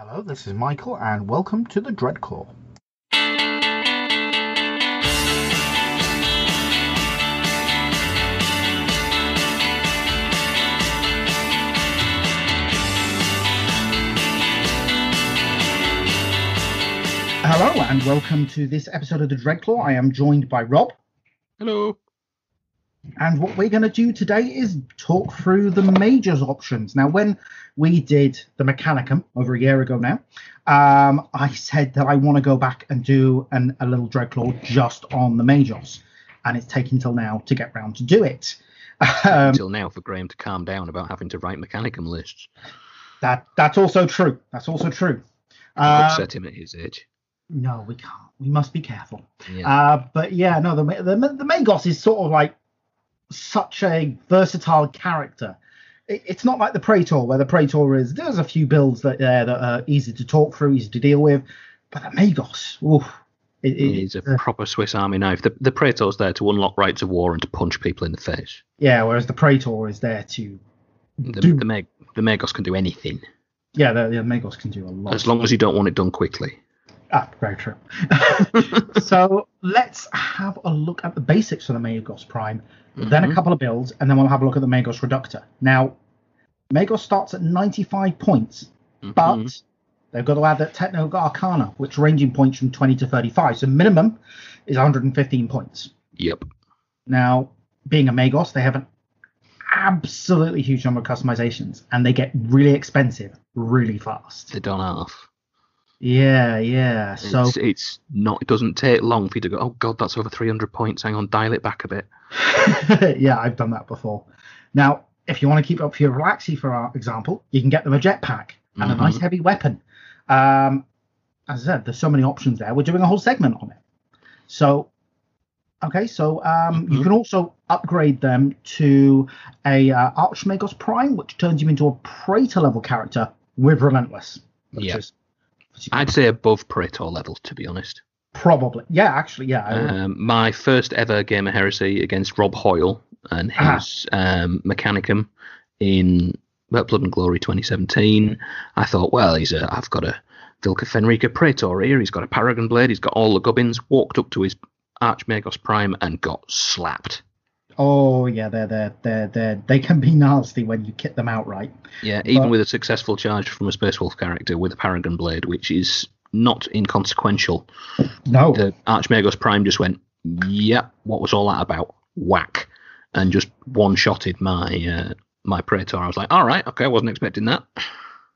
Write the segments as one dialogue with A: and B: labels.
A: Hello, this is Michael, and welcome to the Dreadclaw. Hello, and welcome to this episode of the Dreadclaw. I am joined by Rob.
B: Hello.
A: And what we're going to do today is talk through the majors options. Now, when we did the Mechanicum over a year ago now, um, I said that I want to go back and do an, a little Dreadclaw just on the majors. And it's taken till now to get round to do it. Um,
B: Until now, for Graham to calm down about having to write Mechanicum lists.
A: that That's also true. That's also true.
B: Uh,
A: Uh,
B: upset him at his age.
A: no, we can't. We must be careful.
B: Yeah.
A: Uh, but yeah, no, the, the the Magos is sort of like such a versatile character. It, it's not like the Praetor, where the Praetor is. There's a few builds that there that are easy to talk through, easy to deal with, but the Magos, oof, it, it,
B: He's a
A: uh,
B: proper Swiss Army knife. The, the Praetor's there to unlock rights of war and to punch people in the face.
A: yeah. Whereas the Praetor is there to,
B: The,
A: Do-
B: the, Meg, the Megos can do anything,
A: yeah, the, the Magos can do a lot.
B: as long as you don't want it done quickly.
A: Ah, very true. so let's have a look at the basics of the Magos Prime, then a
B: Mhm.
A: couple of builds, and then we'll have a look at the Magos Reductor. Now, Magos starts at 95 points, but
B: Mhm.
A: they've got to add that Techno Arcana, which ranging points from 20 to 35. So minimum is 115 points.
B: Yep.
A: Now, being a Magos, they have an absolutely huge number of customizations, and they get really expensive really fast.
B: They're done half.
A: Yeah, yeah. So
B: It's, it's not. It doesn't take long for you to go. Oh God, that's over 300 points. Hang on, dial it back a bit.
A: yeah, I've done that before. Now, if you want to keep up for your Thalaxi, for our example, you can get them a jetpack and a
B: Mhm.
A: nice heavy weapon. Um, as I said, there's so many options there. We're doing a whole segment on it. So, okay, so um, you
B: Mhm.
A: can also upgrade them to a uh, Archmagos Prime, which turns you into a Praetor level character with Relentless. Which
B: Yeah.
A: is
B: I'd say above Praetor level, to be honest.
A: probably, yeah, actually, yeah.
B: Um, my first ever game of heresy against Rob Hoyle and
A: Ah.
B: his um, Mechanicum in Blood and Glory 2017. I thought, well, he's a, I've got a Vlka Fenryka Praetor here. He's got a Paragon Blade. He's got all the gubbins. Walked up to his Archmagos Prime and got slapped.
A: Oh, yeah, they're, they're, they're, they're, they can be nasty when you kit them outright.
B: Yeah, even
A: But-
B: with a successful charge from a Space Wolf character with a Paragon Blade, which is not inconsequential.
A: No.
B: the Archmagos Prime just went, "Yep, what was all that about?" Whack, and just one shotted my uh, my Praetor. I was like, "All right, okay, I wasn't expecting that."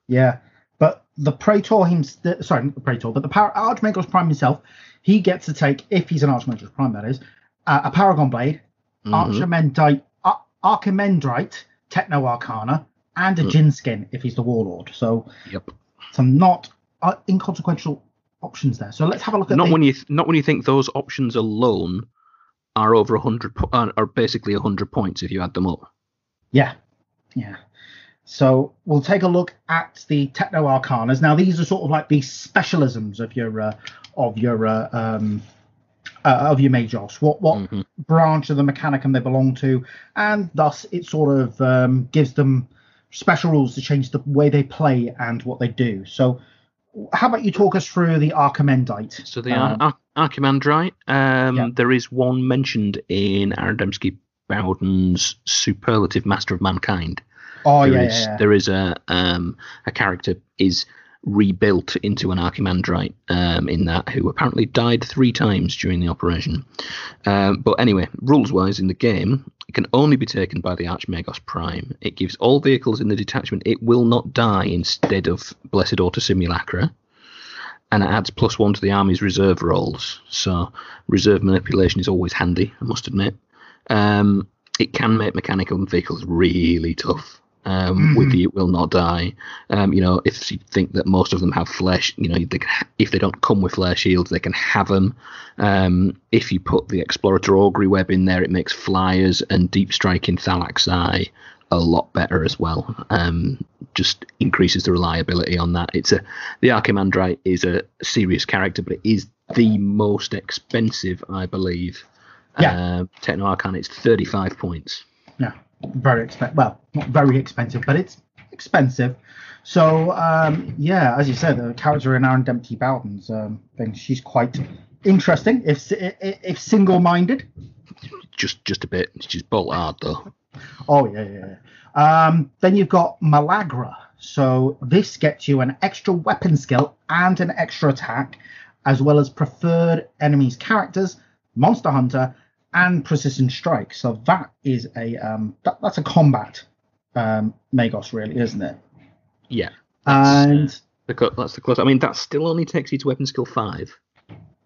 A: Yeah, but the Praetor himself, sorry, not the Praetor, but the Par- Archmagos Prime himself, he gets to take, if he's an Archmagos Prime, that is, uh, a Paragon Blade. Archimandrite, Ar- Archimandrite, Techno Arcana, and a
B: Mm.
A: Jin skin if he's the Warlord. So
B: Yep.
A: some not uh, inconsequential options there. So let's have a look at
B: Not
A: the,
B: when you th- not when you think those options alone are over hundred po- are, are basically hundred points if you add them up.
A: Yeah, yeah. So we'll take a look at the techno arcanas. Now these are sort of like the specialisms of your uh, of your uh, um, uh, of your majors. What what
B: Mhm.
A: branch of the mechanicum they belong to, and thus it sort of um, gives them special rules to change the way they play and what they do. So how about you talk us through the Archimandrite?
B: So the
A: Um,
B: Ar- Ar- Archimandrite, um,
A: Yeah.
B: there is one mentioned in Aaron Dembski-Bowden's Superlative Master of Mankind.
A: oh
B: There
A: yeah,
B: is-
A: yeah, yeah.
B: there is a um, a character is rebuilt into an Archimandrite um, in that who apparently died three times during the operation. Um, but anyway, rules wise in the game, it can only be taken by the Archmagos Prime. It gives all vehicles in the detachment it will not die instead of Blessed Auto Simulacra. And it adds plus one to the army's reserve rolls. So reserve manipulation is always handy, I must admit. Um, it can make mechanical vehicles really tough. Um, With
A: Mhm.
B: the it will not die. Um, you know, if you think that most of them have flesh, you know, they can ha- if they don't come with flare shields, they can have them. Um, if you put the Explorator Augury Web in there, it makes flyers and deep striking Thalaxi a lot better as well. Um, just increases the reliability on that. It's a the Archimandrite is a serious character, but it is the most expensive, I believe.
A: Yeah.
B: Uh, Techno Arcana, it's 35 points.
A: Yeah, very expensive. Well, not very expensive, but it's expensive. So um, yeah, as you said, the character in Aaron Dembski-Bowden's um, thing, she's quite interesting if if, single-minded.
B: Just just a bit. She's bolt hard though.
A: Oh yeah, yeah. yeah. Um, then you've got Malagra. So this gets you an extra weapon skill and an extra attack, as well as preferred enemies characters, monster hunter, and precision strike. So that is a um, that, that's a combat um, Magos, really, isn't it?
B: Yeah.
A: And
B: The co- that's the close. I mean, that still only takes you to weapon skill five,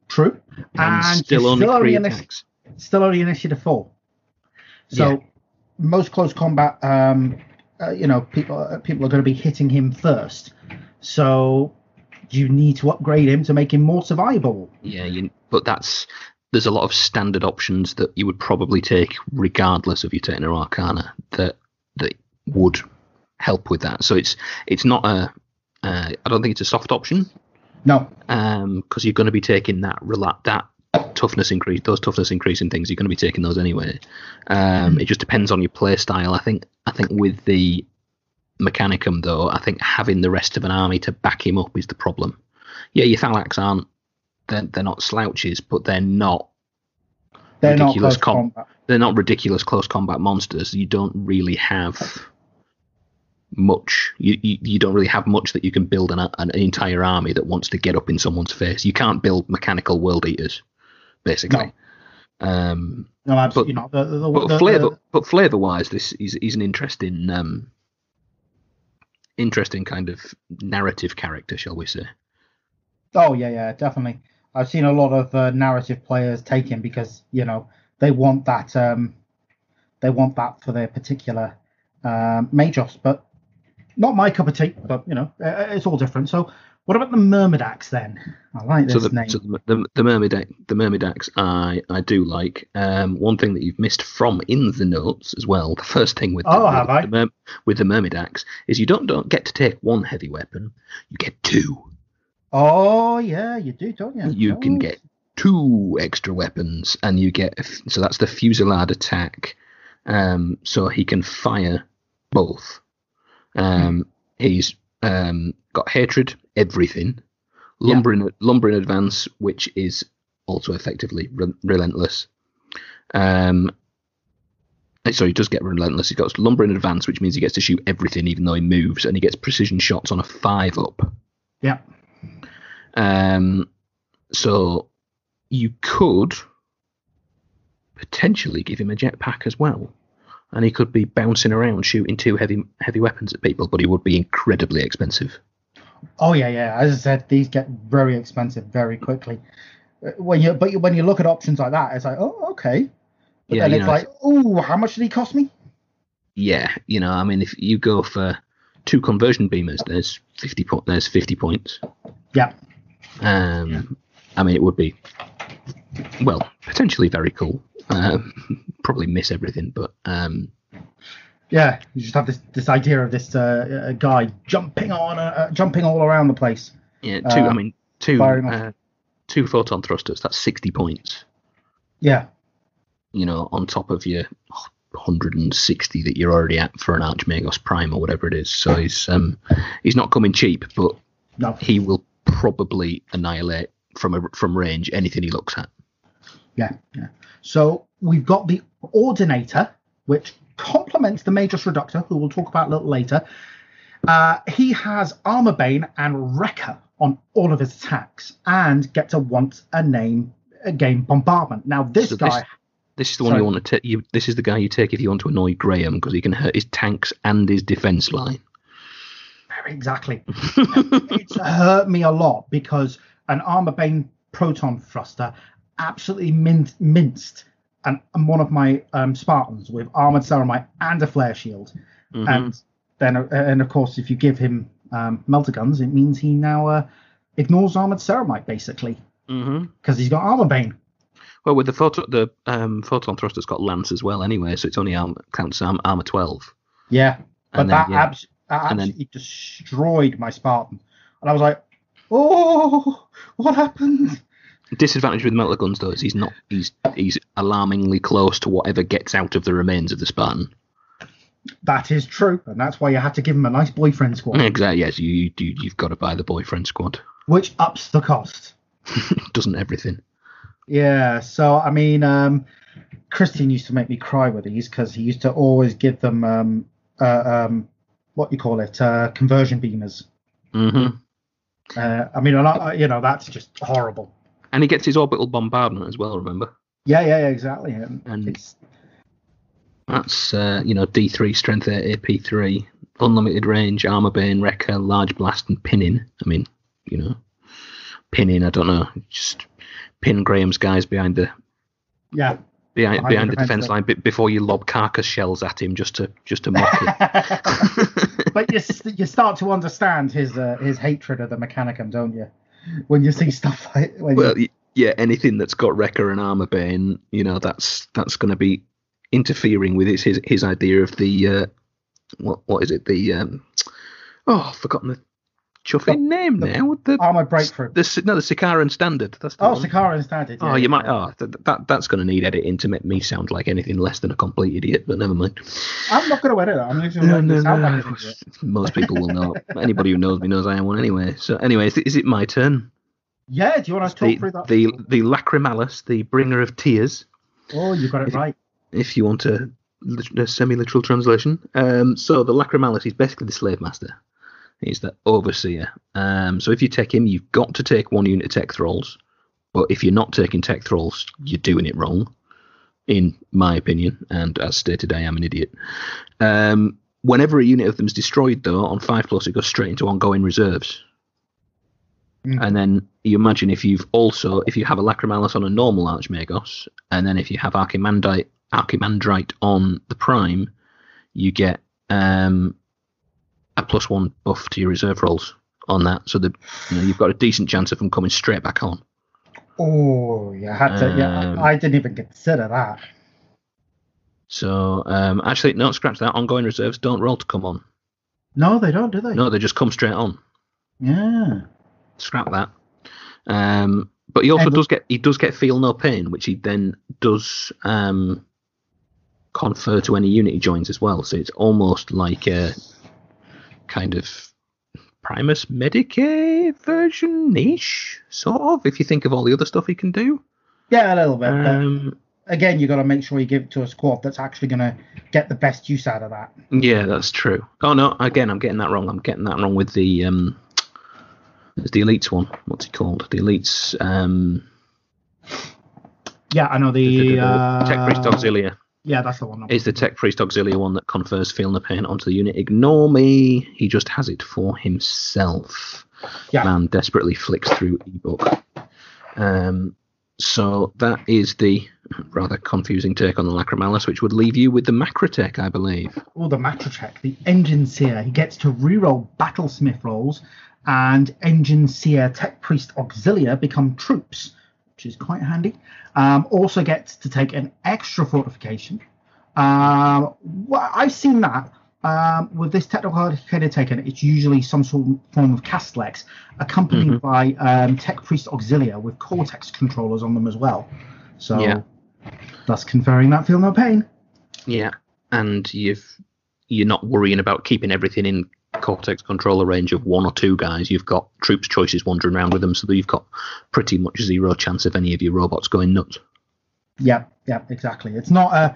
A: true.
B: and,
A: And
B: still only
A: still
B: three
A: only in a-
B: attacks.
A: still only initiative four. So
B: Yeah.
A: most close combat, um, uh, you know, people uh, people are going to be hitting him first. So you need to upgrade him to make him more survivable.
B: Yeah, you, but that's there's a lot of standard options that you would probably take regardless of you taking an Arcana that that would help with that. So it's it's not a uh, I don't think it's a soft option
A: No,
B: because you're going to be taking that rela- that toughness increase those toughness increasing things you're going to be taking those anyway. Um, it just depends on your play style. I think I think with the Mechanicum though, I think having the rest of an army to back him up is the problem. Yeah, your Thalax aren't they're, they're not slouches, but they're not
A: they're not
B: Ridiculous
A: close
B: com-
A: combat.
B: they're not ridiculous close combat monsters. You don't really have much. You, you, you don't really have much that you can build an, an entire army that wants to get up in someone's face. You can't build mechanical world eaters, basically. Um,
A: No, absolutely not. The, the, the,
B: but flavor,
A: the-
B: but flavor wise, this is is an interesting, um, interesting kind of narrative character, shall we say?
A: oh yeah, yeah, definitely. I've seen a lot of uh, narrative players take him because you know they want that. Um, they want that for their particular um, Magos, but not my cup of tea. But you know, uh, it's all different. So, what about the Myrmidax then? I like this
B: so the,
A: name.
B: so the, the, the Myrmidax, the Myrmidax, I I do like. Um, one thing that you've missed from in the notes as well. The first thing with
A: Oh,
B: the,
A: have
B: with,
A: I?
B: the with the Myrmidax is you don't don't get to take one heavy weapon. You get two.
A: Oh yeah, you do, don't you?
B: You can
A: Oh.
B: get two extra weapons, and you get so that's the fusillade attack. Um, so he can fire both. Um, he's um, got hatred, everything,
A: Yeah.
B: lumber in advance, which is also effectively re- relentless. Um, sorry, he does get relentless. He's got lumber in advance, which means he gets to shoot everything, even though he moves, and he gets precision shots on a five up.
A: Yeah.
B: Um, so you could potentially give him a jetpack as well, and he could be bouncing around shooting two heavy heavy weapons at people, but he would be incredibly expensive.
A: Oh yeah, yeah. As I said, these get very expensive very quickly. Uh, When you but when you look at options like that, it's like, oh okay. But
B: Yeah,
A: then it's
B: know,
A: like, oh, how much did he cost me?
B: Yeah, you know, I mean, if you go for two conversion beamers, there's fifty po- there's fifty points.
A: Yeah.
B: Um, I mean, it would be well potentially very cool. Um, probably miss everything, but um,
A: Yeah, you just have this this idea of this uh, uh, guy jumping on, uh, uh, jumping all around the place.
B: yeah, two. I
A: Um,
B: mean, two uh, two photon thrusters. That's sixty points.
A: Yeah,
B: You know, on top of your 160 that you're already at for an Archmagos Prime or whatever it is. So he's um he's not coming cheap, but
A: no,
B: he will probably annihilate from a, from range anything he looks at.
A: yeah, yeah. So we've got the Ordinator, which complements the Magos Reductor, who we'll talk about a little later. Uh, he has Armor Bane and Wrecker on all of his attacks, and gets a once a name a game bombardment. Now this
B: So this-
A: guy,
B: This is the one
A: Sorry.
B: you want to take. You, this is the guy you take if you want to annoy Graham because he can hurt his tanks and his defense line.
A: Exactly, it's hurt me a lot because an Armor Bane proton thruster absolutely min- minced and, and one of my um, Spartans with armored ceramite and a flare shield.
B: Mhm.
A: and then uh, and of course if you give him um, melter guns it means he now uh, ignores armored ceramite basically because he's got armor bane
B: Well, with the photo, the um, photon thruster's got lance as well, anyway, so it's only armor, counts armor, armor 12.
A: yeah but
B: And then,
A: that,
B: yeah.
A: abs-
B: And then-
A: absolutely destroyed my spartan and i was like oh what happened
B: Disadvantage with melter guns though is he's not he's he's alarmingly close to whatever gets out of the remains of the Spartan.
A: That is true, and that's why you had to give him a nice boyfriend squad,
B: Exactly. Yes, you, you do. You've got to buy the boyfriend squad.
A: which ups the cost.
B: Doesn't everything?
A: Yeah, so I mean, um, Christian used to make me cry with these because he used to always give them um, uh, um, what you call it, uh, conversion beamers.
B: hmm
A: Uh, I mean, a lot, uh, you know, that's just horrible.
B: And he gets his orbital bombardment as well. Remember?
A: Yeah, yeah, yeah, exactly. And
B: And-
A: it's
B: That's uh, you know D three strength eight AP three unlimited range armor bane wrecker large blast and pinning. I mean you know pinning. I don't know just pin Graham's guys behind the
A: yeah.
B: Behind
A: Behind
B: behind
A: the
B: defense line before you lob carcass shells at him just to just to mock him.
A: but you you start to understand his uh, his hatred of the Mechanicum, don't you? When you see stuff like when
B: well,
A: you,
B: yeah, anything that's got wrecker and armor bane, you know that's that's going to be interfering with his his, his idea of the uh, what what is it the um, oh I've forgotten the chuffing name now. What the
A: armor breakthrough.
B: The no, the Sicaran standard. That's the
A: Oh,
B: one.
A: Sicaran standard.
B: Oh, you
A: yeah.
B: might. Oh, th- that that's going to need editing to make me sound like anything less than a complete idiot. But never mind.
A: I'm not going to edit that. I'm just going to sound like an.
B: Most people will know. Anybody who knows me knows I am one anyway. So, anyway, is it, is it my turn?
A: Yeah, do you want us to talk
B: The
A: through that?
B: the the lacrimalis, the bringer of tears,
A: oh, you got it right.
B: if you want a, a semi-literal translation. Um, so the lacrimalis is basically the slave master. He's the overseer. Um, so if you take him, you've got to take one unit of tech thralls. But if you're not taking tech thralls, you're doing it wrong, in my opinion. And as stated, I am an idiot. Um, whenever a unit of them is destroyed, though, on five plus, it goes straight into ongoing reserves.
A: Mm.
B: And then you imagine if you've also if you have a Lacrimalis on a normal Archmagos, and then if you have Archimandrite Archimandrite on the Prime, you get um, a plus one buff to your reserve rolls on that. So that you know you've got a decent chance of them coming straight back on.
A: Oh, you had to. yeah,
B: Um,
A: I, I didn't even consider that.
B: So um, actually, no, scratch that. Ongoing reserves don't roll to come on.
A: No, they don't, do they?
B: No, they just come straight on.
A: Yeah.
B: scrap that. Um, but he also
A: And-
B: does get he does get feel no pain, which he then does um, confer to any unit he joins as well. So it's almost like a kind of Primus Medicae version ish, sort of. If you think of all the other stuff he can do.
A: Yeah, a little bit.
B: Um,
A: again, you've got to make sure you give it to a squad that's actually going to get the best use out of that.
B: yeah, that's true. Oh no, again, I'm getting that wrong. I'm getting that wrong with the um, there's the elites one. What's it called? The elites. Um,
A: Yeah, I know the. Uh,
B: Tech Priest Auxilia.
A: Yeah, that's the one. I'm
B: is the Tech Priest Auxilia one that confers Feel the Pain onto the unit. Ignore me. He just has it for himself.
A: Yeah.
B: Man desperately flicks through ebook. Um, so that is the rather confusing take on the Lacrimalis, which would leave you with the Macrotech, I believe.
A: Oh, the Macrotech, the Engine Seer. He gets to reroll Battlesmith rolls, and Engine Seer Tech Priest Auxilia become troops, which is quite handy. Um, also gets to take an extra fortification. Um, well, I've seen that. Um, with this technical educator taken, it's usually some sort of form of Castellax, accompanied by um, Tech Priest Auxilia with Cortex controllers on them as well. So,
B: Yeah.
A: thus conferring that feel no pain.
B: Yeah, and you've you're not worrying about keeping everything in Cortex controller range of one or two guys. You've got troops choices wandering around with them, so that you've got pretty much zero chance of any of your robots going nuts.
A: Yeah, yeah, exactly. It's not a.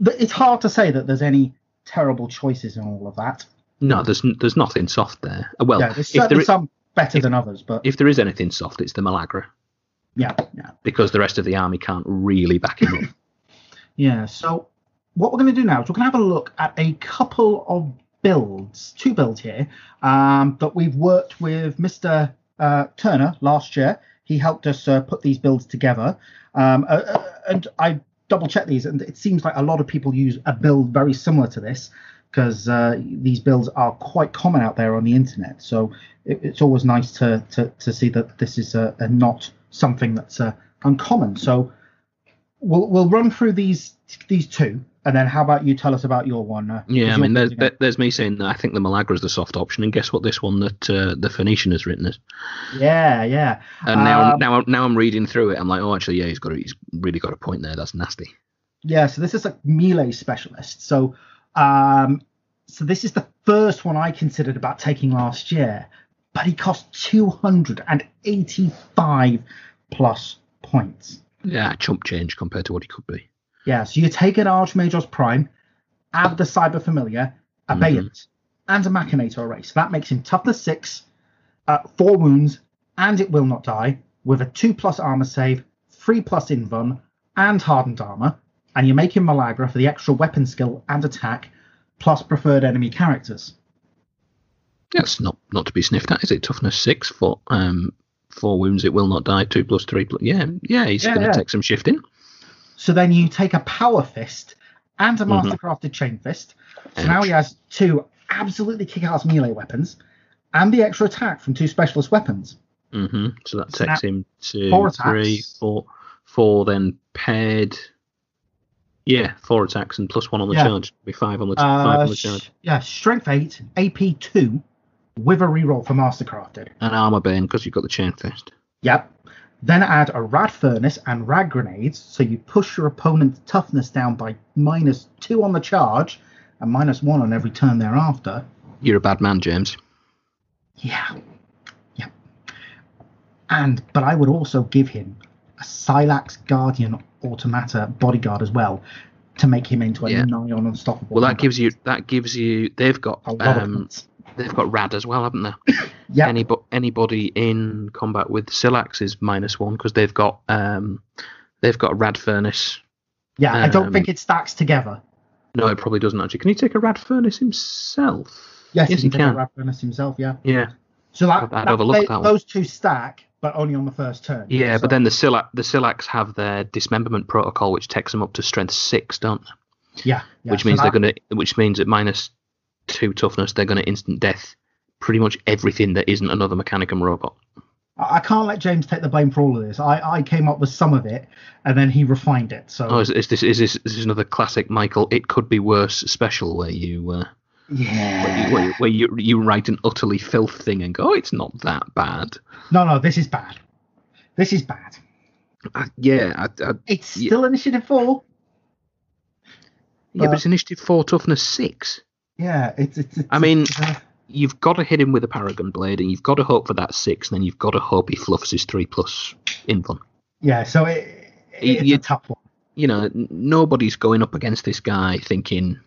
A: But it's hard to say that there's any terrible choices in all of that.
B: No, there's there's nothing soft there. Uh, Well,
A: yeah, there's certainly
B: i-
A: some better
B: if-
A: than others, but
B: if there is anything soft, it's the Malagra
A: yeah, yeah,
B: because the rest of the army can't really back him up.
A: yeah. So what we're going to do now is we're going to have a look at a couple of builds, two builds here um, that we've worked with Mr. Uh, Turner last year. He helped us uh, put these builds together, um, uh, uh, and I double checked these, and it seems like a lot of people use a build very similar to this because uh, these builds are quite common out there on the internet. So it, it's always nice to, to to see that this is a, a not something that's uh, uncommon. So we'll we'll run through these these two, and then how about you tell us about your one? Uh,
B: Yeah, I mean, there's, there- there's me saying that I think the Malagra is the soft option, and guess what? This one that uh, the Phoenician has written is.
A: yeah, yeah.
B: And now,
A: Um,
B: now, now I'm reading through it. I'm like, oh, actually, yeah, he's got, a, he's really got a point there. That's nasty.
A: Yeah, so this is a melee specialist. So Um, so this is the first one I considered about taking last year, but he cost 285 plus points.
B: Yeah, chump change compared to what he could be.
A: Yeah, so you take an Archmagos Prime, add the Cyber Familiar, Abeyant, and a Machinator array. So that makes him toughness 6, uh, 4 wounds, and it will not die, with a 2 plus armor save, 3 plus invuln, and hardened armor. And you make him Malagra for the extra weapon skill and attack, plus preferred enemy characters.
B: That's not not to be sniffed at, is it? Toughness six for um four wounds. It will not die. Two plus three plus. Yeah, yeah. He's
A: Yeah,
B: going to
A: yeah.
B: take some shifting.
A: So then you take a Power Fist and a
B: Mhm.
A: Mastercrafted Chain Fist. So now he has two absolutely kick-ass melee weapons, and the extra attack from two specialist weapons.
B: hmm So that
A: So
B: takes him to
A: Four
B: three, four, four. Then paired. Yeah, four attacks and plus one on the
A: Yeah.
B: charge. Be five on the five
A: Uh,
B: on the
A: sh-
B: charge.
A: yeah, Strength 8, AP 2, with a reroll for Mastercrafted.
B: And armor bane because you've got the chain fist.
A: Yep. Then add a Rad Furnace and Rad Grenades, so you push your opponent's toughness down by minus 2 on the charge and minus 1 on every turn thereafter.
B: You're a bad man, James.
A: Yeah. Yeah. And, but I would also give him a Silax Guardian Automata bodyguard as well to make him into a
B: Yeah.
A: nigh on unstoppable.
B: Well, that
A: combat.
B: gives you that gives you. They've got
A: a lot of
B: um,
A: points.
B: They've got rad as well, haven't they?
A: Yeah.
B: Any, anybody in combat with Silax is minus one because they've got um, they've got a rad furnace.
A: Yeah, I don't
B: um,
A: think it stacks together.
B: No, it probably doesn't actually. Can he take a rad furnace himself?
A: Yes,
B: yes,
A: he
B: he
A: can. take a. Rad Furnace himself, yeah.
B: Yeah,
A: So that,
B: I'd
A: that- they-
B: that one.
A: those two stack, but only on the first turn.
B: yeah,
A: So-
B: but then the Silax the Silax have their dismemberment protocol, which takes them up to strength six, don't they?
A: yeah, yeah,
B: which
A: so
B: means
A: that-
B: they're gonna, which means at minus two toughness, they're gonna instant death pretty much everything that isn't another Mechanicum robot.
A: I can't let James take the blame for all of this. I, I came up with some of it, and then he refined it. So
B: Oh, is, is this is this, is another classic Michael? It could be worse special where you uh,
A: yeah,
B: where, you, where, you, where you you write an utterly filth thing and go, oh, it's not that bad.
A: no, no, this is bad. This is bad.
B: Uh, yeah, I, I,
A: It's
B: Yeah.
A: still initiative four.
B: yeah, but
A: But-
B: it's initiative four, toughness six.
A: Yeah, it's it's. it's
B: I mean,
A: uh,
B: You've got to hit him with a Paragon Blade, and you've got to hope for that six, and then you've got to hope he fluffs his three plus invuln.
A: yeah. So it, it's
B: you-
A: a tough one.
B: You know, nobody's going up against this guy thinking,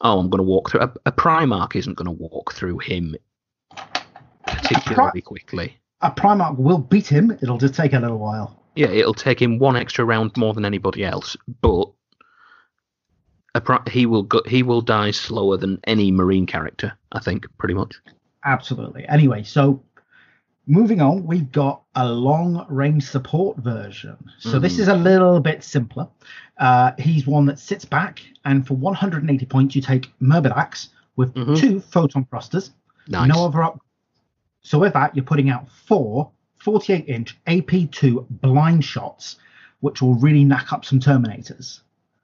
B: "Oh, I'm going to walk through." A, a Primarch isn't going to walk through him particularly quickly.
A: A Primarch will beat him. It'll just take a little while.
B: Yeah, it'll take him one extra round more than anybody else, but pri- he will go, he will die slower than any marine character. I think pretty much.
A: Absolutely. Anyway, so moving on, we've got a long range support version. So this
B: Mhm.
A: is a little bit simpler. Uh, he's one that sits back, and for 180 points, you take Myrmidax with
B: Mhm.
A: two photon thrusters.
B: Nice.
A: No other up. So with that, you're putting out four 48 inch AP2 blind shots, which will really knock up some Terminators.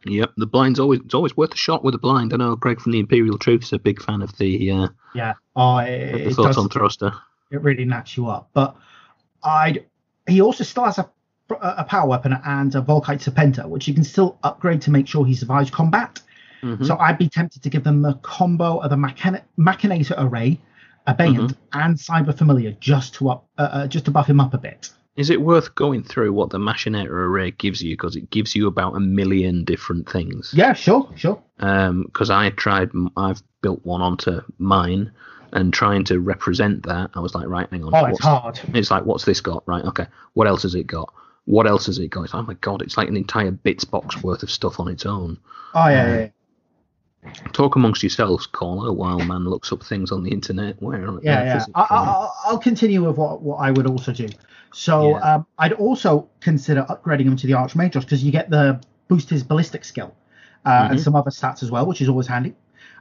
B: Yep, the blind's always it's always worth a shot with a blind. I know Greg from the Imperial Truth is a big fan of the uh,
A: Yeah. Oh, it,
B: the thoughts
A: does,
B: on thruster.
A: it really knacks you up. But I'd. He also still has a, a power weapon and a Volkite Serpenta, which you can still upgrade to make sure he survives combat.
B: Mhm.
A: So I'd be tempted to give them a combo of the Machina- Machinator Array, Abeyant, and Cyber Familiar just to up, uh, uh, just to buff him up a bit.
B: Is it worth going through what the Machinator array gives you? Because it gives you about a million different things.
A: Yeah, sure, sure.
B: Um, because I tried, I've built one onto mine, and trying to represent that, I was like, right, hang on.
A: Oh, it's hard.
B: It's like, what's this got? Right, okay. What else has it got? What else has it got? It's like, oh my god, it's like an entire bits box worth of stuff on its own.
A: Oh yeah, uh, yeah, yeah.
B: Talk amongst yourselves, caller, while man looks up things on the internet. Where
A: yeah, yeah. I, I, I'll continue with what, what I would also do. So
B: Yeah.
A: um, I'd also consider upgrading him to the Archmage because you get the boost his ballistic skill uh, and
B: Mhm.
A: some other stats as well, which is always handy.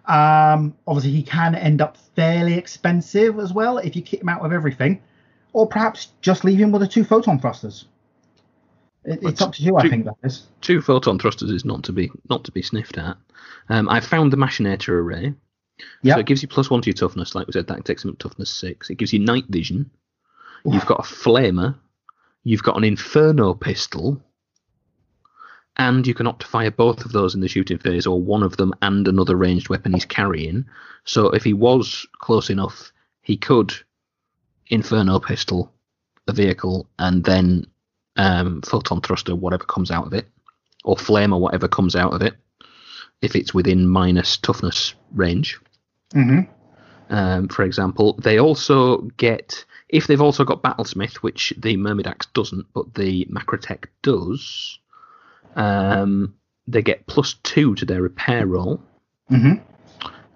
A: Um, obviously, he can end up fairly expensive as well if you kick him out with everything, or perhaps just leave him with the two photon thrusters. It, it's up to you, I think that is.
B: two photon thrusters is not to be not to be sniffed at. Um, I found the machinator array.
A: Yep.
B: So it gives you plus one to your toughness, like we said, that takes him up to toughness six. It gives you night vision. You've got a flamer. You've got an inferno pistol. and you can opt to fire both of those in the shooting phase, or one of them and another ranged weapon he's carrying. So if he was close enough, he could Inferno pistol the vehicle and then um, photon thruster whatever comes out of it, or flame or whatever comes out of it, if it's within minus toughness range.
A: hmm
B: Um, for example, they also get if they've also got Battlesmith, which the Myrmidax doesn't, but the Macrotech does. Um, they get plus two to their repair roll,
A: hmm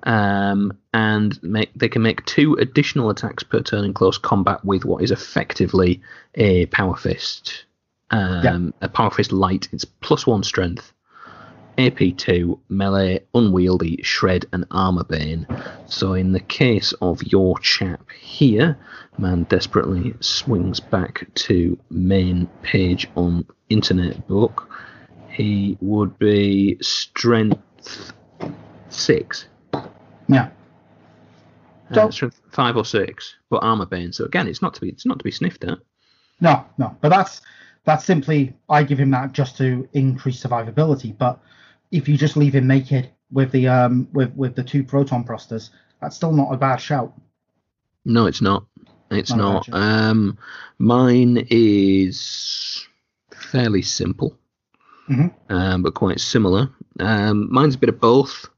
B: um, and make they can make two additional attacks per turn in close combat with what is effectively a Power Fist, um, a Power Fist light. It's plus one strength, AP two, melee, unwieldy, shred, and armor bane. So in the case of your chap here, man desperately swings back to main page on internet book. He would be strength six.
A: Yeah.
B: Uh,
A: So-
B: strength five or six, but armor bane. So again, it's not to be it's not to be sniffed at.
A: No, no, but that's that's simply I give him that just to increase survivability. But if you just leave him naked with the um with with the two proton thrusters, that's still not a bad shout.
B: No, it's not. It's
A: Not
B: Um, mine is fairly simple,
A: Mhm.
B: um, but quite similar. Um, mine's a bit of both.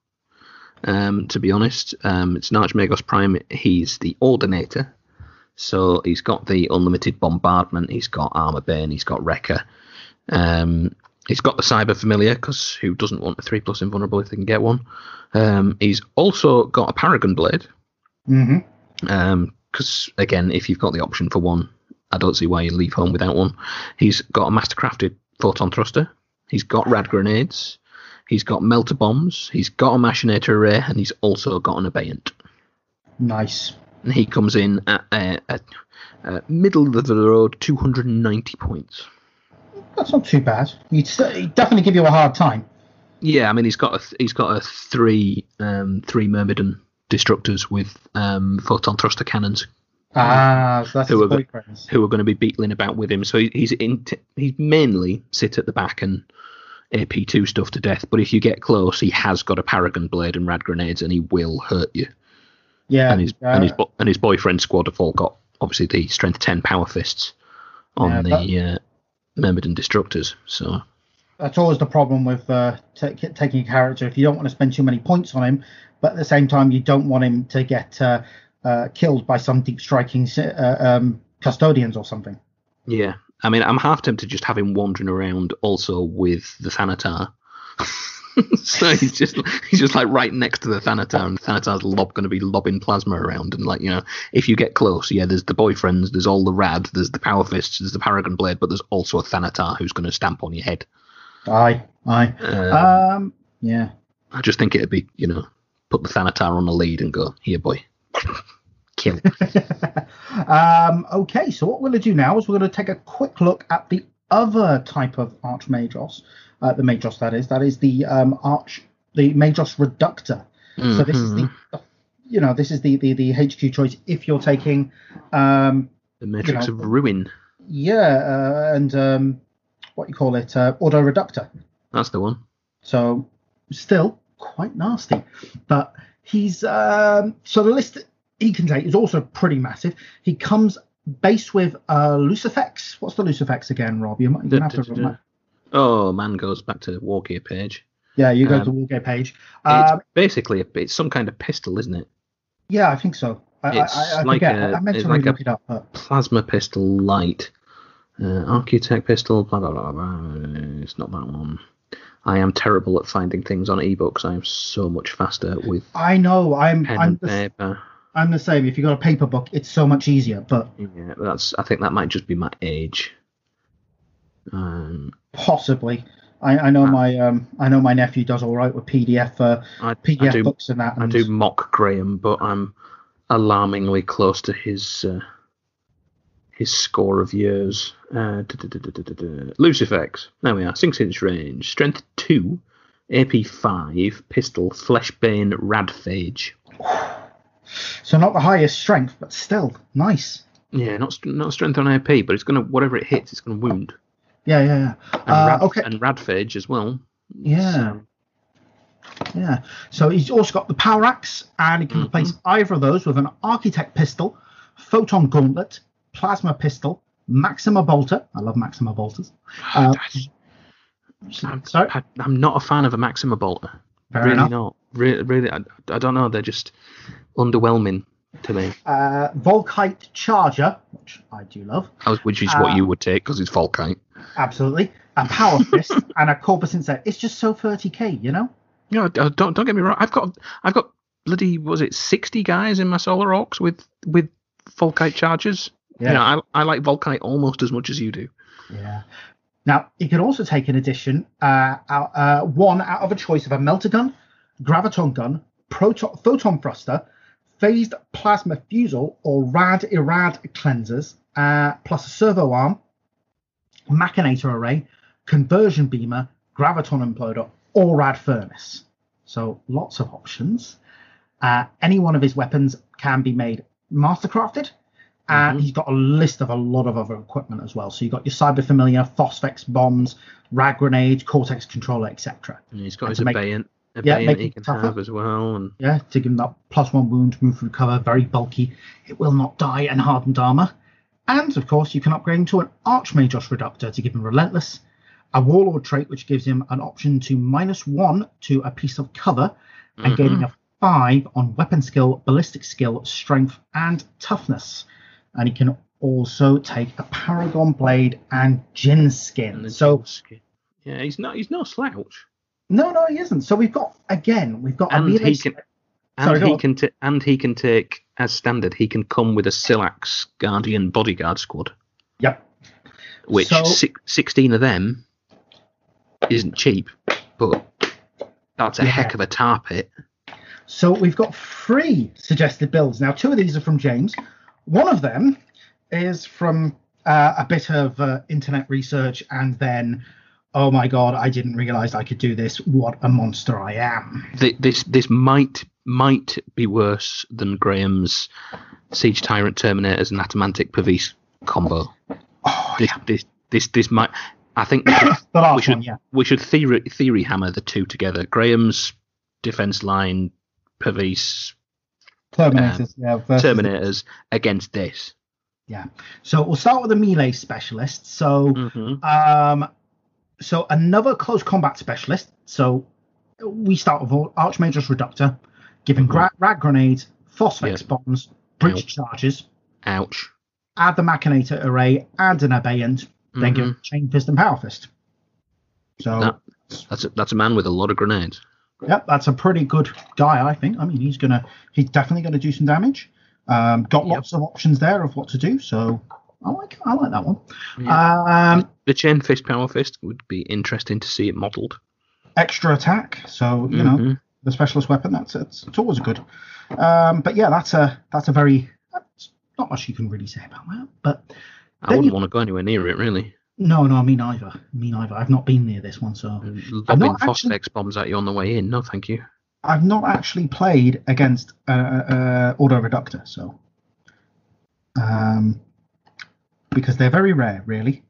B: Um, to be honest, um, it's an Archmagos Prime. He's the Ordinator, so he's got the unlimited bombardment. He's got armor bane. He's got Wrecker. Um, he's got the Cyber Familiar because who doesn't want a three plus invulnerable if they can get one? Um, he's also got a Paragon Blade because again, if you've got the option for one, I don't see why you leave home without one. He's got a mastercrafted photon thruster. He's got rad grenades. He's got melter bombs. He's got a machinator array, and he's also got an abeyant.
A: Nice.
B: And he comes in at, uh, at uh, middle of the road, 290 points.
A: That's not too bad. He'd, st- he'd definitely give you a hard time.
B: Yeah, I mean he's got a he's got a three um, three Myrmidon destructors with um, photon thruster cannons
A: Ah, so that's
B: Who are who are going to be beetling about with him. So he, he's in t- he's mainly sit at the back and AP two stuff to death. But if you get close, he has got a paragon blade and rad grenades, and he will hurt you.
A: Yeah.
B: and his
A: uh,
B: and his bo- and his boyfriend squad have all got obviously the strength ten power fists on
A: Yeah,
B: the uh, Myrmidon destructors. So
A: that's always the problem with uh, ta taking a character. If you don't want to spend too many points on him, but at the same time you don't want him to get uh, uh, killed by some deep striking uh, um, custodians or something.
B: yeah, I mean I'm half tempted to just have him wandering around also with the Thanatar. so he's just he's just like right next to the Thanatar, and Thanatar's lob going to be lobbing plasma around, and like you know, if you get close, yeah, there's the boyfriends, there's all the rad, there's the power fists, there's the paragon blade, but there's also a Thanatar who's going to stamp on your head.
A: Aye, aye.
B: Um,
A: Um, yeah.
B: I just think it'd be, you know, put the Thanatar on the lead and go, here, boy, kill.
A: um, okay, so what we're going to do now is we're going to take a quick look at the other type of Archmagos, uh, the Magos that is, that is the um, Arch, the Magos Reductor. So this is the,
B: Mhm.
A: you know, this is the the, the HQ choice if you're taking, um,
B: the Matrix
A: you know,
B: of Ruin.
A: yeah, uh, and um, what you call it, uh, Ordo Reductor.
B: That's the one.
A: So still quite nasty, but he's um, so the list he can take is also pretty massive. He comes based with uh, Lucifex. What's the Lucifex again, Rob? You might you have to remind-
B: Oh, man goes back to the war gear page.
A: Yeah, you go to war gear page.
B: It's
A: Um,
B: basically a, it's some kind of pistol, isn't it?
A: yeah, I think so. I,
B: it's
A: I, I
B: like
A: forget.
B: a-
A: I meant to
B: like a-
A: look it up, but
B: Plasma pistol light. Uh, Architect pistol, blah, blah, blah, blah. It's not that one. I am terrible at finding things on ebooks. I am so much faster with
A: I know I'm I'm the,
B: paper.
A: I'm the same. If you've got a paper book, it's so much easier. But
B: Yeah, that's. I think that might just be my age. Um,
A: possibly, I, I know
B: Ah.
A: my um I know my nephew does all right with PDF uh,
B: I, I
A: PDF
B: do.
A: books and that.
B: I do mock Graham, but I'm alarmingly close to his uh, his score of years. Uh. Lucifex. There we are. Six inch range. Strength two. AP five. Pistol. Fleshbane. Radphage.
A: So not the highest strength, but still nice.
B: Yeah, not not strength on AP, but it's gonna whatever it hits, it's gonna wound.
A: Yeah, yeah, yeah.
B: And,
A: Uh,
B: Rad-
A: okay.
B: and Radphage as well.
A: Yeah.
B: So,
A: Yeah. So he's also got the power axe, and he can
B: Mhm.
A: replace either of those with an architect pistol, photon gauntlet, plasma pistol, Maxima bolter. I love Maxima bolters. Uh,
B: I'm,
A: sorry.
B: I, I'm not a fan of a Maxima bolter.
A: Fair
B: really
A: enough.
B: not. Really, really. I, I don't know. They're just underwhelming to me.
A: Uh, Volkite charger, which I do love.
B: Which is
A: Uh,
B: what you would take because it's Volkite.
A: Absolutely. A power fist and a corpus insect. It's just so 30k, you know.
B: Know, uh, don't don't get me wrong. I've got I've got bloody was it sixty guys in my Solar Aux with with Volkite chargers.
A: Yeah.
B: You know, I I like Volkite almost as much as you do.
A: Yeah. Now, you can also take an addition, uh, out, uh, one out of a choice of a melter gun, graviton gun, proton, photon thruster, phased plasma fusil, or rad irad cleansers, uh, plus a servo arm, machinator array, conversion beamer, graviton imploder, or rad furnace. So lots of options. Uh, any one of his weapons can be made mastercrafted, and
B: Mhm.
A: he's got a list of a lot of other equipment as well. So you've got your cyber familiar, phosphex bombs, rad grenades, cortex controller, etc.
B: And he's got
A: And
B: his abeyant,
A: Yeah,
B: abeyant
A: make
B: he can
A: tougher.
B: have as well. And
A: Yeah, to give him that plus one wound, move through cover, very bulky. It will not die and hardened armor. And of course, you can upgrade him to an Archmagos Reductor to give him relentless, a Warlord trait which gives him an option to minus one to a piece of cover, and
B: Mhm.
A: gaining a five on weapon skill, ballistic skill, strength, and toughness. And he can also take a Paragon blade and
B: and
A: skin. So
B: skin. yeah, he's not he's no slouch.
A: no, no, he isn't. So we've got again, we've got a
B: And
A: melee
B: he can and
A: Sorry,
B: he can ta- and he can take as standard. He can come with a Silax Guardian bodyguard squad,
A: Yep.
B: which
A: So-
B: six, sixteen of them isn't cheap, but that's a
A: Yeah.
B: heck of a tar pit.
A: So we've got three suggested builds. Now, two of these are from James. One of them is from uh, a bit of uh, internet research, and then, oh my god, I didn't realize I could do this. What a monster I am.
B: This this might might be worse than Graham's Siege Tyrant Terminators and Atomantic Pavise combo.
A: Oh,
B: This
A: yeah.
B: this this this might. I think we should,
A: the last
B: we should
A: one, yeah.
B: we should theory theory hammer the two together. Graham's defense line, Pavise.
A: Terminators, yeah. versus-
B: Terminators against this.
A: Yeah. So we'll start with the melee specialist. So,
B: Mm-hmm.
A: um, so another close combat specialist. So we start with Archmagos Reductor, giving gra- rad grenades, phosphex
B: Yeah.
A: bombs, breach
B: Ouch.
A: charges.
B: Ouch.
A: add the Machinator array, add an Abeyant, then give
B: Mhm.
A: Chain Fist and Power Fist. So,
B: That- That's a, that's a man with a lot of grenades.
A: yep, that's a pretty good guy, I think. I mean, he's gonna, he's definitely gonna do some damage. Um, got
B: Yep.
A: lots of options there of what to do, so I like, I like that one.
B: Yeah.
A: Um,
B: the chain fist, power fist would be interesting to see it modelled.
A: extra attack, so you know
B: Mhm.
A: The specialist weapon. That's it's, it's always good. Um, but yeah, that's a that's a very that's not much you can really say about that. But
B: I wouldn't
A: you-
B: want to go anywhere near it really.
A: no, no, me neither. Me neither. I've not been near this one, so
B: Lobbing
A: not
B: phosphex bombs at you on the way in. No, thank you.
A: I've not actually played against uh, uh, Ordo Reductor, so um, because they're very rare, really.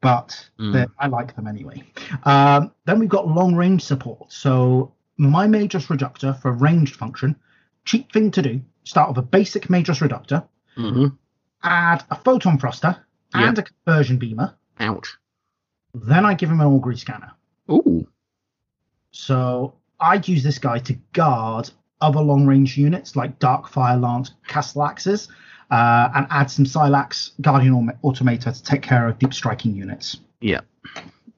A: But
B: Mm.
A: I like them anyway. Um, then we've got long range support. So my Magos Reductor for a ranged function, cheap thing to do. Start with a basic Magos Reductor,
B: hmm
A: add a photon thruster and a conversion beamer.
B: Ouch.
A: Then I give him an augury scanner.
B: Ooh.
A: So I'd use this guy to guard other long range units like Dark Fire Lance Castellaxes uh, and add some Silax Guardian Autom- Automator to take care of deep striking units.
B: Yeah.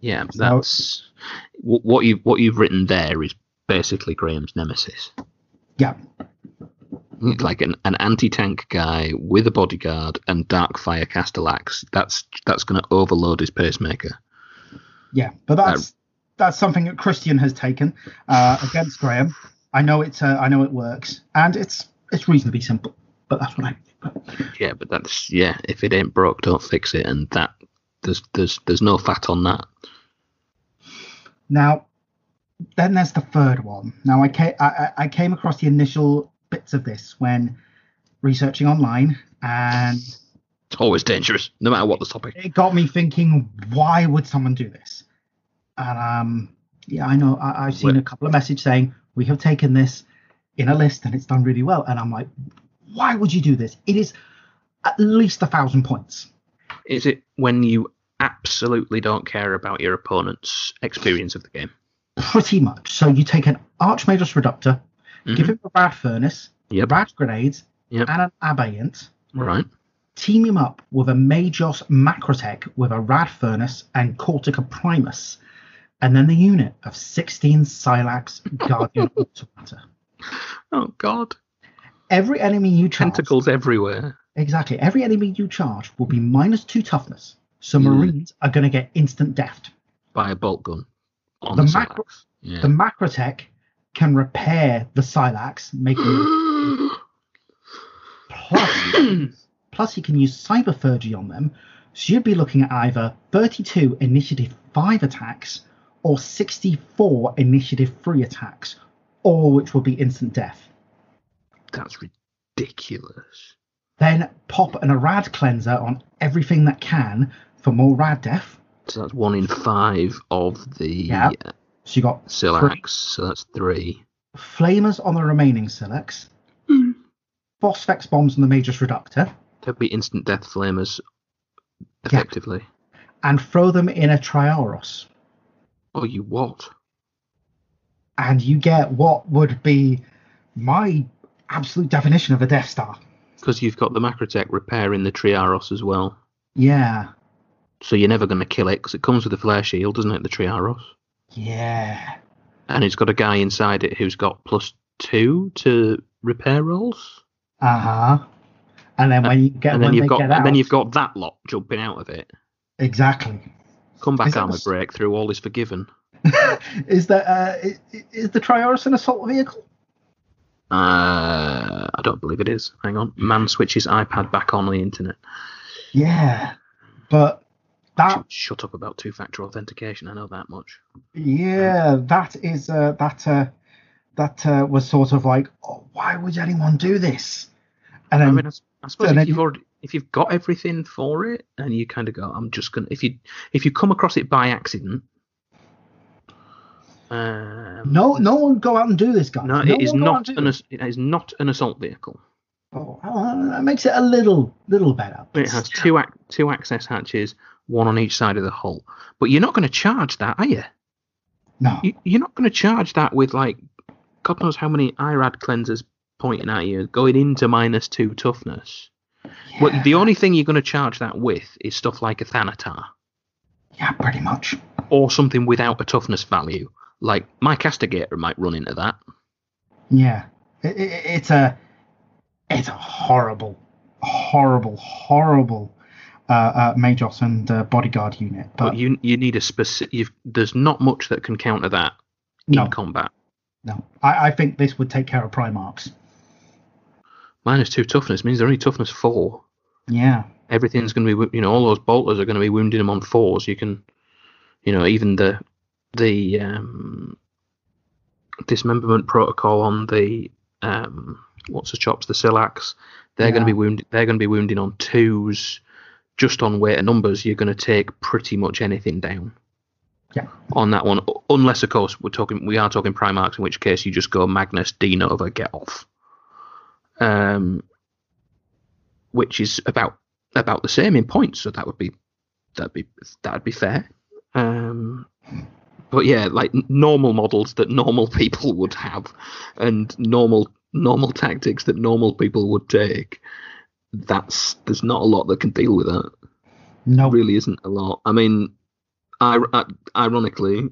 B: Yeah. That's wh- what you what you've written there is basically Graham's nemesis.
A: Yeah,
B: Like an, an anti tank guy with a bodyguard and Darkfire Castellax. That's that's going to overload his pacemaker.
A: yeah, but that's that's something that Christian has taken uh, against Graham. I know it's uh, I know it works and it's it's reasonably simple, but that's what I. But
B: Yeah, but that's yeah. If it ain't broke, don't fix it, and that there's there's there's no fat on that.
A: Now, then there's the third one. Now, I came, I, I came across the initial bits of this when researching online, and it's
B: always dangerous, no matter what the topic.
A: It got me thinking, why would someone do this? And um, yeah, I know I, I've seen
B: Well-
A: a couple of messages saying we have taken this in a list and it's done really well, and I'm like, why would you do this? It is at least a thousand points.
B: Is it when you absolutely don't care about your opponent's experience of the game?
A: Pretty much. So you take an Archmagos Reductor,
B: Mhm.
A: give him a Rad Furnace,
B: Yep.
A: Rad Grenades,
B: Yep.
A: and an Abeyant.
B: Right.
A: Team him up with a Magos Macrotech with a Rad Furnace and Cortica Primus, and then the unit of 16 Scyllax Guardian Automata.
B: Oh God,
A: Every enemy you charge,
B: tentacles everywhere.
A: exactly, every enemy you charge will be minus two toughness, so
B: Mm.
A: Marines are going to get instant death.
B: by a bolt gun.
A: The
B: the,
A: macro-.
B: Yeah.
A: The Macrotech can repair the Scyllax, making plus plus you can use Cyberphagy on them. So you'd be looking at either 32 initiative 5 attacks or 64 initiative 3 attacks, all which will be instant death.
B: That's ridiculous.
A: Then pop an Irad cleanser on everything that can for more rad death.
B: So that's one in five of the
A: Yeah. So you got
B: Scyllax. So that's three.
A: flamers on the remaining Scyllax, hmm. Phosphex bombs on the Magos Reductor,
B: There'd be instant death flamers, effectively.
A: and throw them in a Triaros.
B: Oh, you what?
A: And you get what would be my absolute definition of a Death Star.
B: Because you've got the Macrotech repairing the Triaros as well.
A: Yeah.
B: So you're never going to kill it because it comes with a flare shield, doesn't it? The Triaros.
A: Yeah.
B: And it's got a guy inside it who's got plus two to repair rolls.
A: Uh huh. And then when you get
B: and then you've got
A: get
B: and then you've got that lot jumping out of it.
A: exactly.
B: Come back
A: Is
B: armor
A: s-
B: breakthrough, all is forgiven.
A: is that uh, is, is the Triaros an assault vehicle?
B: Uh, I don't believe it is. Hang on. Man switches iPad back on the internet.
A: Yeah, but that
B: Shut up about two-factor authentication. I know that much.
A: yeah that is uh, that uh, that uh, was sort of like oh, why would anyone do this? And
B: I
A: then
B: mean, I, I suppose if you've already if you've got everything for it, and you kind of go, I'm just gonna if you if you come across it by accident. Um,
A: no no one go out and do this, guys.
B: no, it is
A: one go out
B: not an ass- it is not an assault vehicle.
A: Oh, that makes it a little little better.
B: It has two ac- two access hatches, one on each side of the hull. But you're not going to charge that, are you?
A: No.
B: you you're not going to charge that with like God knows how many IRAD cleansers pointing at you, going into minus two toughness. Well, the only thing you're going to charge that with is stuff like a Thanatar
A: Yeah, pretty much.
B: or something without a toughness value. Like my Castigator might run into that.
A: Yeah, it, it, it's a it's a horrible, horrible, horrible uh, uh, Magos and bodyguard unit. But,
B: But you you need a specific. There's not much that can counter that
A: no,
B: in combat.
A: no, I, I think this would take care of Primarchs.
B: Minus two toughness means they're only toughness four.
A: Yeah,
B: everything's going to be you know all those bolters are going to be wounding them on fours you can you know even the the um dismemberment protocol on the um what's the chops the Scyllax they're going to be wounded they're going to be wounding on twos just on weight and numbers you're going to take pretty much anything down
A: Yeah.
B: on that one unless of course we're talking we are talking primarchs in which case you just go magnus d nova get off um which is about about the same in points, so that would be that'd be that'd be fair. Um, but yeah, like normal models that normal people would have, and normal normal tactics that normal people would take. That's there's not a lot that can deal with that.
A: no,
B: Really, isn't a lot. I mean, I, I, ironically,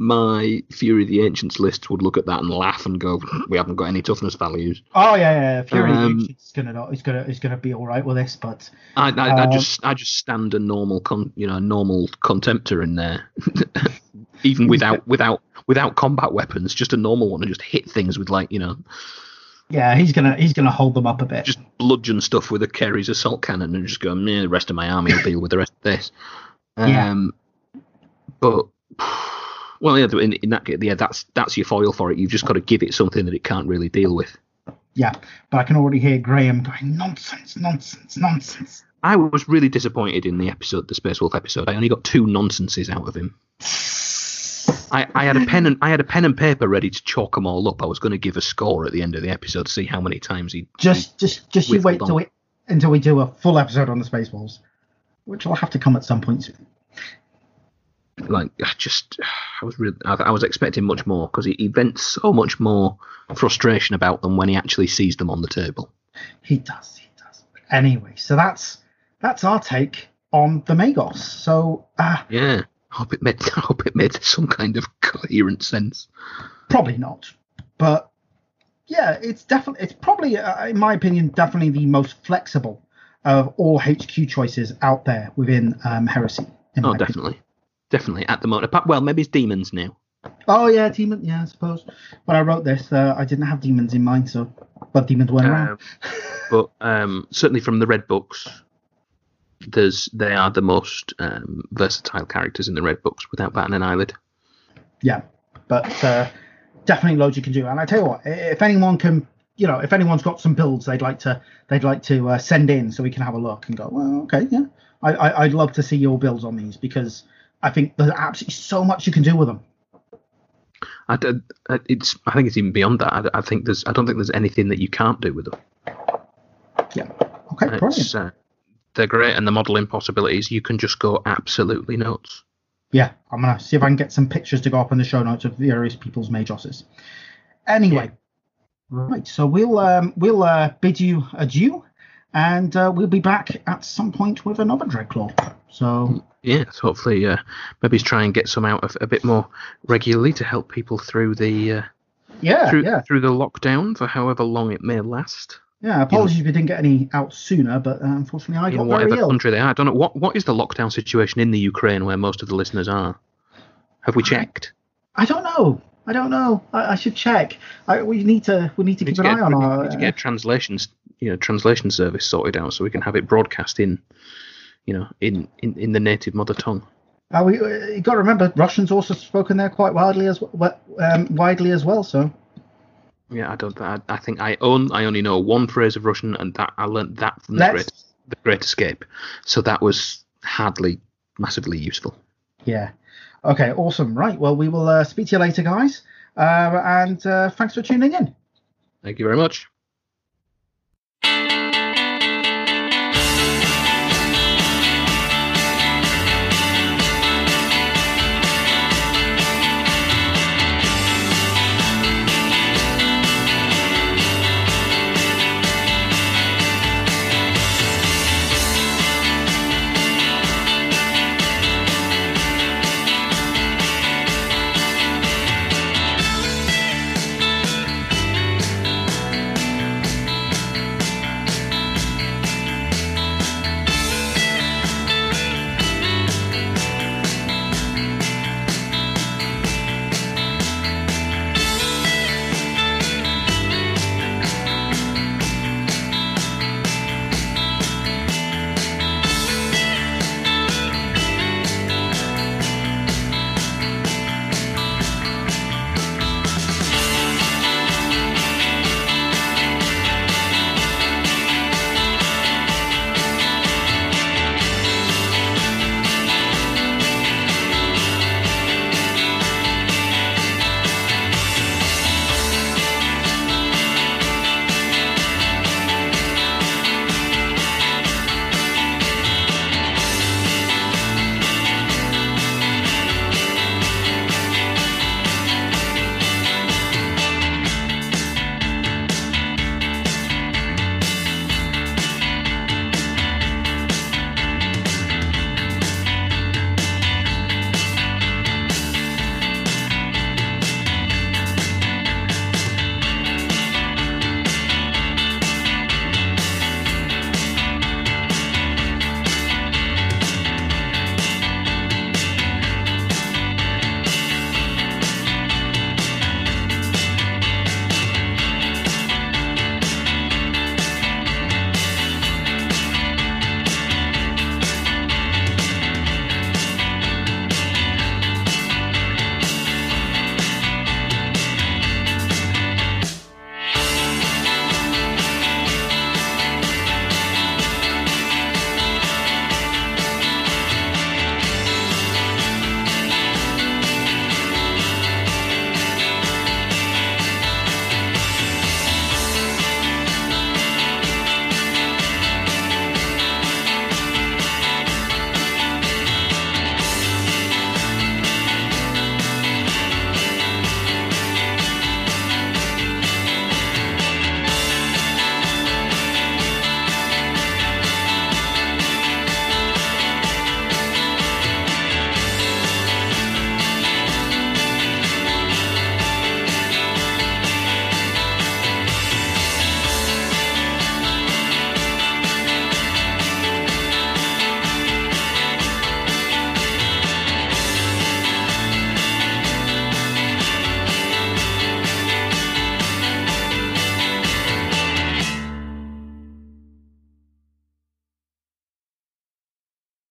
B: my Fury of the Ancients list would look at that and laugh and go, "We haven't got any toughness values."
A: Oh yeah, yeah. Fury
B: Um,
A: is gonna is gonna is gonna be all right with this, but
B: I, I, I
A: Uh,
B: just I just stand a normal con, you know a normal contemptor in there, even without without without combat weapons, just a normal one and just hit things with like you know
A: yeah, he's gonna he's gonna hold them up a bit.
B: just bludgeon stuff with a Kheres assault cannon and just go, "Meh, the rest of my army will deal with the rest of this.
A: Yeah.
B: Um, but well, yeah, in, in that yeah, that's that's your foil for it. You've just got to give it something that it can't really deal with.
A: yeah, but I can already hear Graham going nonsense, nonsense, nonsense.
B: I was really disappointed in the episode, the Space Wolf episode. I only got two nonsenses out of him. I, I had a pen and I had a pen and paper ready to chalk them all up. I was going to give a score at the end of the episode to see how many times he
A: Just, just, just you wait till we until we do a full episode on the Spaceballs, which will have to come at some point soon.
B: like I just I was really I, I was expecting much more because he, he vents so much more frustration about them when he actually sees them on the table.
A: He does, he does. Anyway, so that's that's our take on the Magos. So uh,
B: Yeah, hope it made I hope it made some kind of coherent sense.
A: probably not, but yeah, it's definitely it's probably uh, in my opinion definitely the most flexible of all HQ choices out there within um, Heresy.
B: Oh,
A: my opinion.
B: definitely, definitely at the moment. Well, maybe it's demons now.
A: Oh yeah, demon. Yeah, I suppose. When I wrote this, uh, I didn't have demons in mind, so but demons weren't around.
B: Um, but um, certainly from the red books, there's they are the most um, versatile characters in the red books without batting an eyelid.
A: Yeah, but uh, definitely loads you can do. And I tell you what, if anyone can, you know, if anyone's got some builds they'd like to, they'd like to uh, send in so we can have a look and go, well, okay, yeah, I, I, I'd love to see your builds on these because I think there's absolutely so much you can do with them.
B: I, d- I- it's I think it's even beyond that. I, I think there's I don't think there's anything that you can't do with them.
A: Yeah. Okay, brilliant.
B: Uh, they're great, and the modelling possibilities you can just go absolutely nuts.
A: Yeah, I'm gonna see if I can get some pictures to go up in the show notes of various people's Majosses. Anyway, right, so we'll um, we'll uh, bid you adieu, and uh, we'll be back at some point with another Dreadclaw. So
B: Yes, hopefully, uh, maybe try and get some out of a bit more regularly to help people through the uh,
A: yeah,
B: through
A: yeah,
B: through the lockdown for however long it may last.
A: Yeah. Apologies if we didn't get any out sooner, but uh, unfortunately I
B: In
A: got
B: whatever
A: very ill.
B: country they are, I don't know what what is the lockdown situation in the Ukraine where most of the listeners are. Have we checked?
A: I don't know. I don't know. I, I should check. I, we need to we need to
B: We need
A: keep
B: to
A: an
B: get,
A: eye on
B: we
A: our.
B: need to get translations, you know, translation service sorted out so we can have it broadcast in, you know, in in, in the native mother tongue.
A: Uh, we uh, you got to remember Russians also spoken there quite widely as well, um, widely as well. So
B: Yeah, I don't. I, I think I own. I only know one phrase of Russian, and that I learned that from the Great, the Great Escape. So that was hardly massively useful.
A: Yeah. Okay, awesome. Right. Well, we will uh, speak to you later, guys. Uh, and uh, thanks for tuning in.
B: Thank you very much.